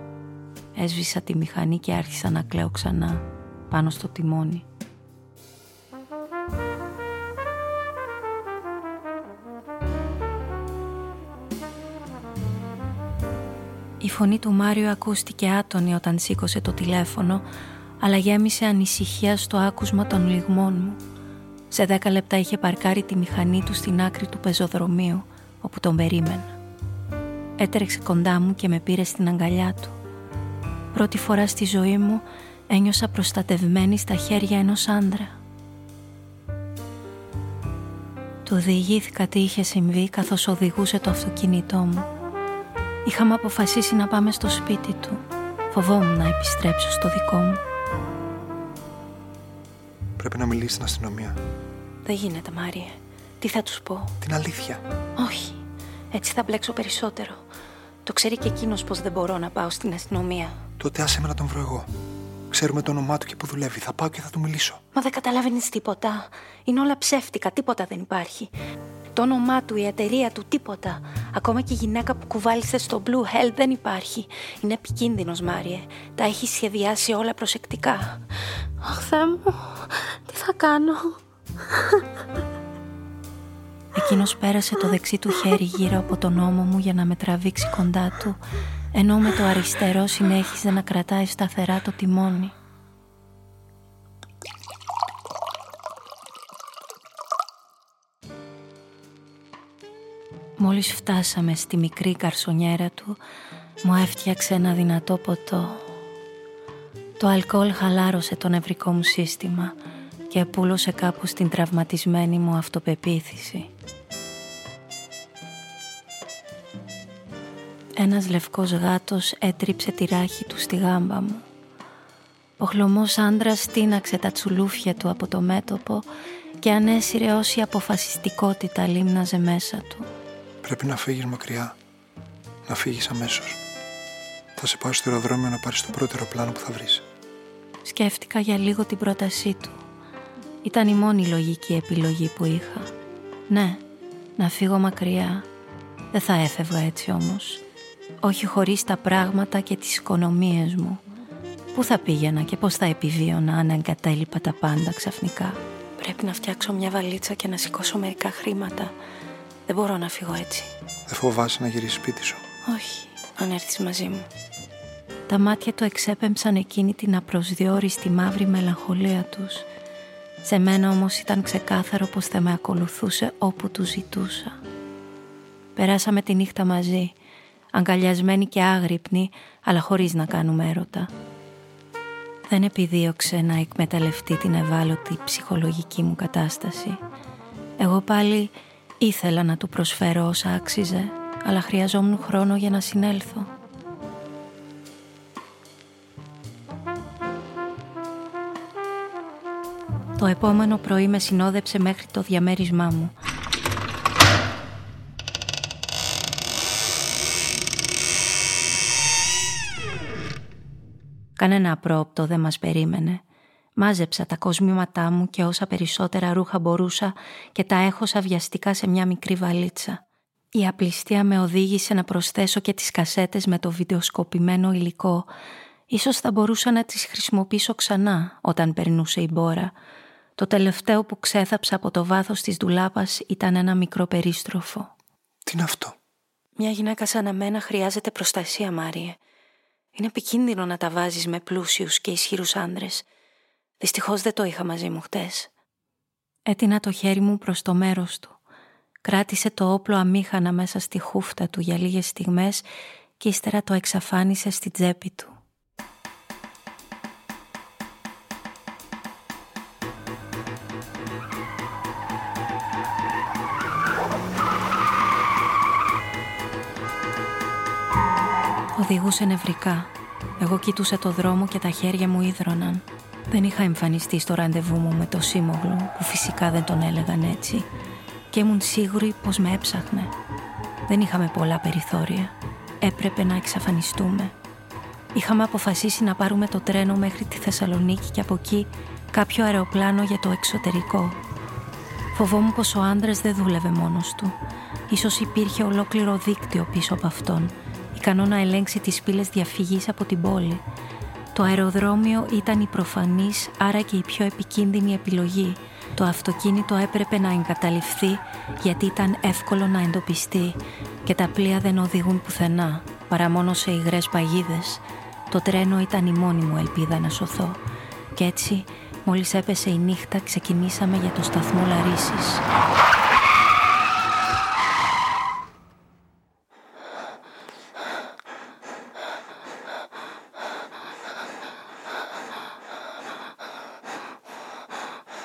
Έσβησα τη μηχανή και άρχισα να κλαίω ξανά πάνω στο τιμόνι. Η φωνή του Μάριο ακούστηκε άτονη όταν σήκωσε το τηλέφωνο αλλά γέμισε ανησυχία στο άκουσμα των λιγμών μου. Σε δέκα λεπτά είχε παρκάρει τη μηχανή του στην άκρη του πεζοδρομίου, όπου τον περίμενα. Έτρεξε κοντά μου και με πήρε στην αγκαλιά του. Πρώτη φορά στη ζωή μου ένιωσα προστατευμένη στα χέρια ενός άντρα. Του διηγήθηκα τι είχε συμβεί καθώς οδηγούσε το αυτοκίνητό μου. Είχαμε αποφασίσει να πάμε στο σπίτι του. Φοβόμουν να επιστρέψω στο δικό μου. Πρέπει να μιλήσει στην αστυνομία. Δεν γίνεται, Μάριε. Τι θα τους πω; Την αλήθεια. Όχι. Έτσι θα μπλέξω περισσότερο. Το ξέρει και εκείνος πως δεν μπορώ να πάω στην αστυνομία. Τότε άσε με να τον βρω εγώ. Ξέρουμε το όνομά του και που δουλεύει. Θα πάω και θα του μιλήσω. Μα δεν καταλαβαίνεις τίποτα. Είναι όλα ψεύτικα. Τίποτα δεν υπάρχει. Το όνομά του, η εταιρεία του, τίποτα. Ακόμα και η γυναίκα που κουβάλισε στο Blue Hell δεν υπάρχει. Είναι επικίνδυνος, Μάριε. Τα έχει σχεδιάσει όλα προσεκτικά. Αχ, Θεέ μου, τι θα κάνω; Εκείνος πέρασε το δεξί του χέρι γύρω από τον ώμο μου για να με τραβήξει κοντά του, ενώ με το αριστερό συνέχιζε να κρατάει σταθερά το τιμόνι. Μόλις φτάσαμε στη μικρή καρσονιέρα του, μου έφτιαξε ένα δυνατό ποτό. Το αλκοόλ χαλάρωσε το νευρικό μου σύστημα και πούλωσε κάπου στην τραυματισμένη μου αυτοπεποίθηση. Ένας λευκός γάτος έτριψε τη ράχη του στη γάμπα μου. Ο χλωμός άντρας τίναξε τα τσουλούφια του από το μέτωπο και ανέσυρε όση αποφασιστικότητα λίμναζε μέσα του. Πρέπει να φύγεις μακριά. Να φύγεις αμέσως. Θα σε πάω στο αεροδρόμιο να πάρεις το πρώτο πλάνο που θα βρεις. Σκέφτηκα για λίγο την πρότασή του. Ήταν η μόνη λογική επιλογή που είχα. Ναι, να φύγω μακριά. Δεν θα έφευγα έτσι όμως. Όχι χωρίς τα πράγματα και τις οικονομίες μου. Πού θα πήγαινα και πώς θα επιβίωνα αν εγκατέλειπα τα πάντα ξαφνικά; Πρέπει να φτιάξω μια βαλίτσα και να σηκώσω μερικά χρήματα. Δεν μπορώ να φύγω έτσι. Δεν φοβάσαι να γυρίσεις σπίτι σου; Όχι, αν έρθεις μαζί μου. Τα μάτια του εξέπεμψαν εκείνη την απροσδιόριστη μαύρη μελαγχολία τους. Σε μένα όμως ήταν ξεκάθαρο πως θα με ακολουθούσε όπου του ζητούσα. Περάσαμε τη νύχτα μαζί, αγκαλιασμένοι και άγρυπνοι, αλλά χωρίς να κάνουμε έρωτα. Δεν επιδίωξε να εκμεταλλευτεί την ευάλωτη ψυχολογική μου κατάσταση. Εγώ πάλι ήθελα να του προσφέρω όσα άξιζε, αλλά χρειαζόμουν χρόνο για να συνέλθω. Το επόμενο πρωί με συνόδεψε μέχρι το διαμέρισμά μου. Κανένα απρόπτο δεν μας περίμενε. Μάζεψα τα κοσμήματά μου και όσα περισσότερα ρούχα μπορούσα και τα έχωσα βιαστικά σε μια μικρή βαλίτσα. Η απληστία με οδήγησε να προσθέσω και τις κασέτες με το βιντεοσκοπημένο υλικό. Ίσως θα μπορούσα να τις χρησιμοποιήσω ξανά όταν περνούσε η μπόρα. Το τελευταίο που ξέθαψα από το βάθος της ντουλάπας ήταν ένα μικρό περίστροφο. Τι είναι αυτό; Μια γυναίκα σαν εμένα χρειάζεται προστασία, Μάριε. Είναι επικίνδυνο να τα βάζεις με πλούσιους και ισχυρούς άντρες. Δυστυχώς δεν το είχα μαζί μου χτες. Έτεινα το χέρι μου προς το μέρος του. Κράτησε το όπλο αμήχανα μέσα στη χούφτα του για λίγες στιγμές και ύστερα το εξαφάνισε στη τσέπη του. Οδηγούσε νευρικά. Εγώ κοιτούσα το δρόμο και τα χέρια μου ίδρωναν. Δεν είχα εμφανιστεί στο ραντεβού μου με το σύμμογλο, που φυσικά δεν τον έλεγαν έτσι, και ήμουν σίγουρη πως με έψαχνε. Δεν είχαμε πολλά περιθώρια. Έπρεπε να εξαφανιστούμε. Είχαμε αποφασίσει να πάρουμε το τρένο μέχρι τη Θεσσαλονίκη και από εκεί κάποιο αεροπλάνο για το εξωτερικό. Φοβόμουν πως ο άντρας δεν δούλευε μόνος του. Ίσως υπήρχε ολόκληρο δίκτυο πίσω από αυτόν ικανό να ελέγξει τις πύλες διαφυγής από την πόλη. Το αεροδρόμιο ήταν η προφανής, άρα και η πιο επικίνδυνη επιλογή. Το αυτοκίνητο έπρεπε να εγκαταλειφθεί γιατί ήταν εύκολο να εντοπιστεί και τα πλοία δεν οδηγούν πουθενά, παρά μόνο σε υγρές παγίδες. Το τρένο ήταν η μόνη μου ελπίδα να σωθώ. Κι έτσι, μόλις έπεσε η νύχτα, ξεκινήσαμε για το σταθμό Λαρίσης.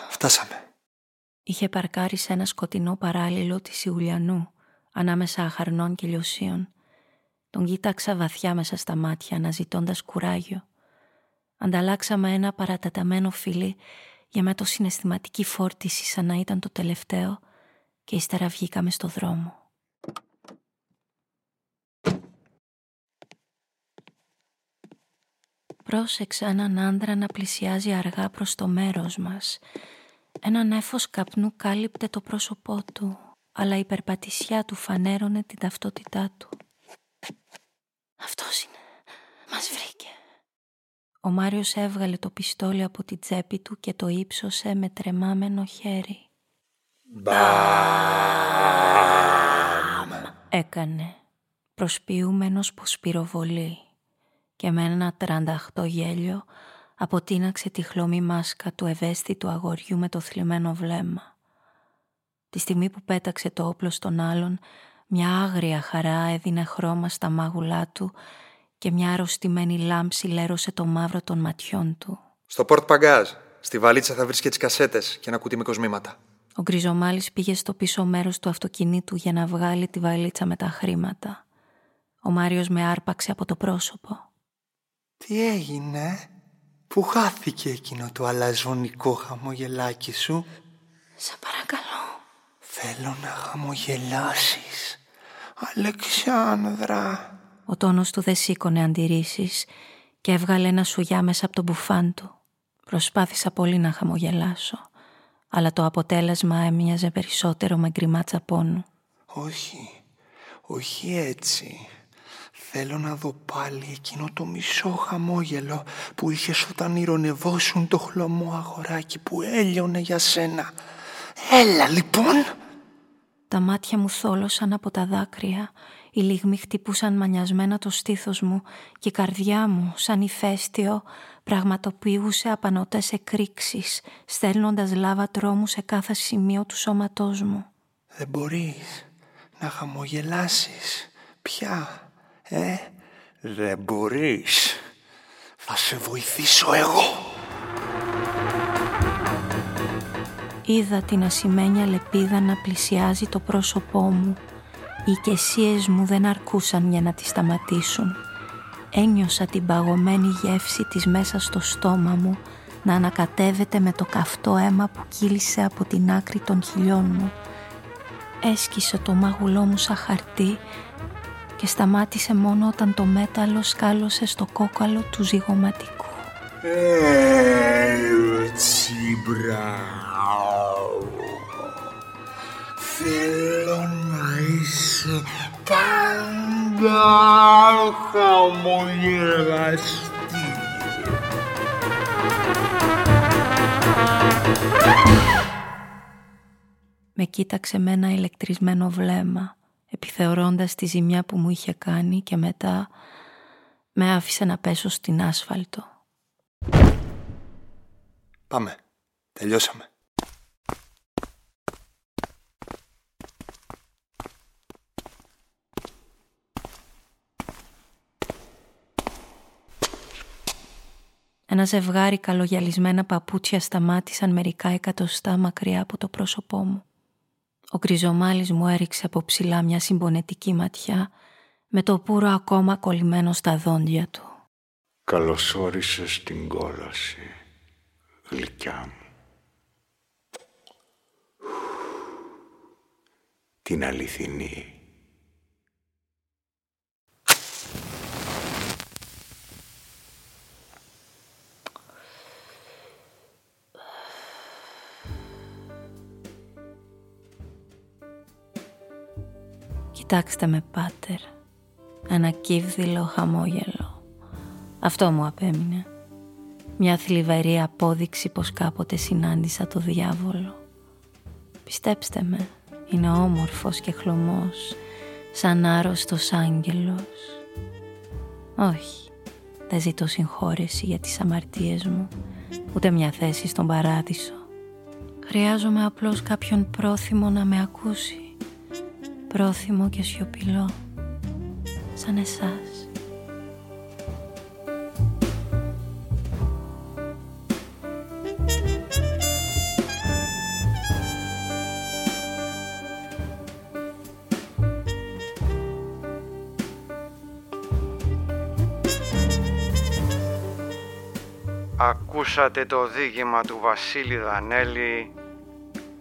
Φτάσαμε. Είχε παρκάρει σε ένα σκοτεινό παράλληλο της Ιουλιανού, ανάμεσα αχαρνών και λιωσίων. Τον κοίταξα βαθιά μέσα στα μάτια, αναζητώντας κουράγιο. Ανταλλάξαμε ένα παραταταμένο φιλί για με το συναισθηματική φόρτιση σαν να ήταν το τελευταίο και ύστερα βγήκαμε στο δρόμο. Πρόσεξα έναν άντρα να πλησιάζει αργά προς το μέρος μας ένα νέφος καπνού κάλυπτε το πρόσωπό του, αλλά η περπατησιά του φανέρωνε την ταυτότητά του. Αυτός είναι. Μας βρήκε. Ο Μάριος έβγαλε το πιστόλι από την τσέπη του και το ύψωσε με τρεμάμενο χέρι. Μπαμ! Έκανε, προσποιούμενος που σπυροβολεί και με ένα τρανταχτό γέλιο αποτείναξε τη χλωμή μάσκα του ευαίσθητου αγοριού με το θλιμμένο βλέμμα. Τη στιγμή που πέταξε το όπλο στον άλλον, μια άγρια χαρά έδινε χρώμα στα μάγουλά του και μια αρρωστημένη λάμψη λέρωσε το μαύρο των ματιών του. Στο πόρτ παγκάζ. Στη βαλίτσα θα βρεις και τις κασέτες και ένα κουτί με κοσμήματα. Ο Γκριζομάλης πήγε στο πίσω μέρος του αυτοκινήτου για να βγάλει τη βαλίτσα με τα χρήματα. Ο Μάριος με άρπαξε από το πρόσωπο. Τι έγινε, Πού χάθηκε εκείνο το αλαζονικό χαμογελάκι σου; Σε παρακαλώ. Θέλω να χαμογελάσεις. Αλεξάνδρα. Ο τόνος του δεν σήκωνε αντιρρήσεις και έβγαλε ένα σουγιά μέσα από το μπουφάν του. Προσπάθησα πολύ να χαμογελάσω, αλλά το αποτέλεσμα έμοιαζε περισσότερο με γκριμάτσα πόνου. Όχι, όχι έτσι. Θέλω να δω πάλι εκείνο το μισό χαμόγελο που είχες όταν ηρωνευόσουν το χλωμό αγοράκι που έλειωνε για σένα. Έλα λοιπόν! Τα μάτια μου θόλωσαν από τα δάκρυα, οι λιγμοί χτυπούσαν μανιασμένα το στήθος μου και η καρδιά μου, σαν ηφαίστειο, πραγματοποιούσε απανοτές εκρήξεις, στέλνοντας λάβα τρόμου σε κάθε σημείο του σώματός μου. Δεν μπορείς να χαμογελάσεις πια. Ε, δεν μπορείς. Θα σε βοηθήσω εγώ. Είδα την ασημένια λεπίδα να πλησιάζει το πρόσωπό μου. Οι οικεσίες μου δεν αρκούσαν για να τη σταματήσουν. Ένιωσα την παγωμένη γεύση της μέσα στο στόμα μου να ανακατεύεται με το καυτό αίμα που κύλησε από την άκρη των χιλιών μου. Έσκυσε το μάγουλό μου σαν χαρτί και σταμάτησε μόνο όταν το μέταλλο σκάλωσε στο κόκαλο του ζυγωματικού. Έτσι, μπράβο. Θέλω να είσαι πάντα χαμογελαστή. Με κοίταξε με ένα ηλεκτρισμένο βλέμμα επιθεωρώντας τη ζημιά που μου είχε κάνει και μετά με άφησε να πέσω στην άσφαλτο. Πάμε. Τελειώσαμε. Ένα ζευγάρι καλογιαλισμένα παπούτσια σταμάτησαν μερικά εκατοστά μακριά από το πρόσωπό μου. Ο γκριζομάλης μου έριξε από ψηλά μια συμπονετική ματιά με το πουρο ακόμα κολλημένο στα δόντια του. Καλώς όρισες στην κόλαση, γλυκιά μου. Την αληθινή. Κοιτάξτε με πάτερ, ένα κύβδηλο χαμόγελο. Αυτό μου απέμεινε. Μια θλιβερή απόδειξη πως κάποτε συνάντησα το διάβολο. Πιστέψτε με, είναι όμορφος και χλωμός, σαν άρρωστος άγγελος. Όχι, δεν ζητώ συγχώρεση για τις αμαρτίες μου, ούτε μια θέση στον παράδεισο. Χρειάζομαι απλώς κάποιον πρόθυμο να με ακούσει πρόθυμο και σιωπηλό σαν εσάς. Ακούσατε το δίγημα του Βασίλη Δανέλη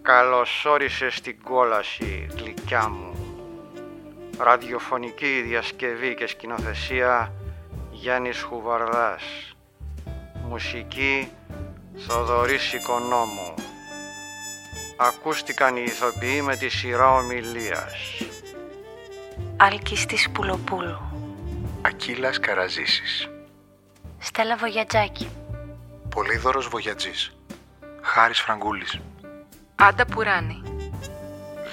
Καλώς όρισες στην κόλαση, γλυκιά μου. Ραδιοφωνική διασκευή και σκηνοθεσία Γιάννης Χουβαρδάς. Μουσική Θοδωρής Οικονόμου. Ακούστηκαν οι ηθοποιοί με τη σειρά ομιλίας. Άλκης της Πουλοπούλου. Ακύλας Καραζήσης. Στέλλα Βογιατζάκη. Πολύδωρος Βογιατζής. Χάρης Φραγκούλης. Άντα Πουράνη.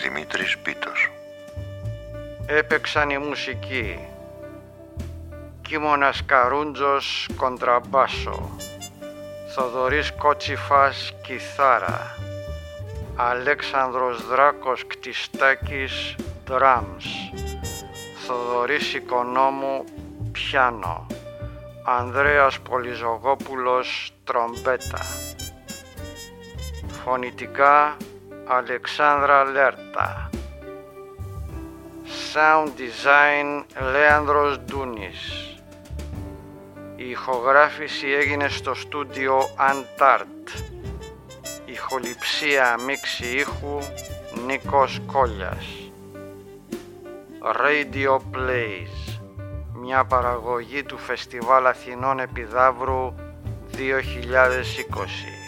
Δημήτρης Πίτος. Έπαιξαν η μουσική. Κίμωνας Καρούντζος κοντραμπάσο. Θοδωρής Κότσιφας κιθάρα. Αλέξανδρος Δράκος Κτιστάκης drums. Θοδωρής Οικονόμου πιάνο. Ανδρέας Πολυζογόπουλος τρομπέτα. Φωνητικά Αλεξάνδρα Λέρτα. Sound Design Λέανδρος Ντούνης. Η ηχογράφηση έγινε στο στούντιο Antart. Ηχοληψία μίξη ήχου Νίκος Κόλιας. Radio Plays. Μια παραγωγή του Φεστιβάλ Αθηνών Επιδαύρου 2020.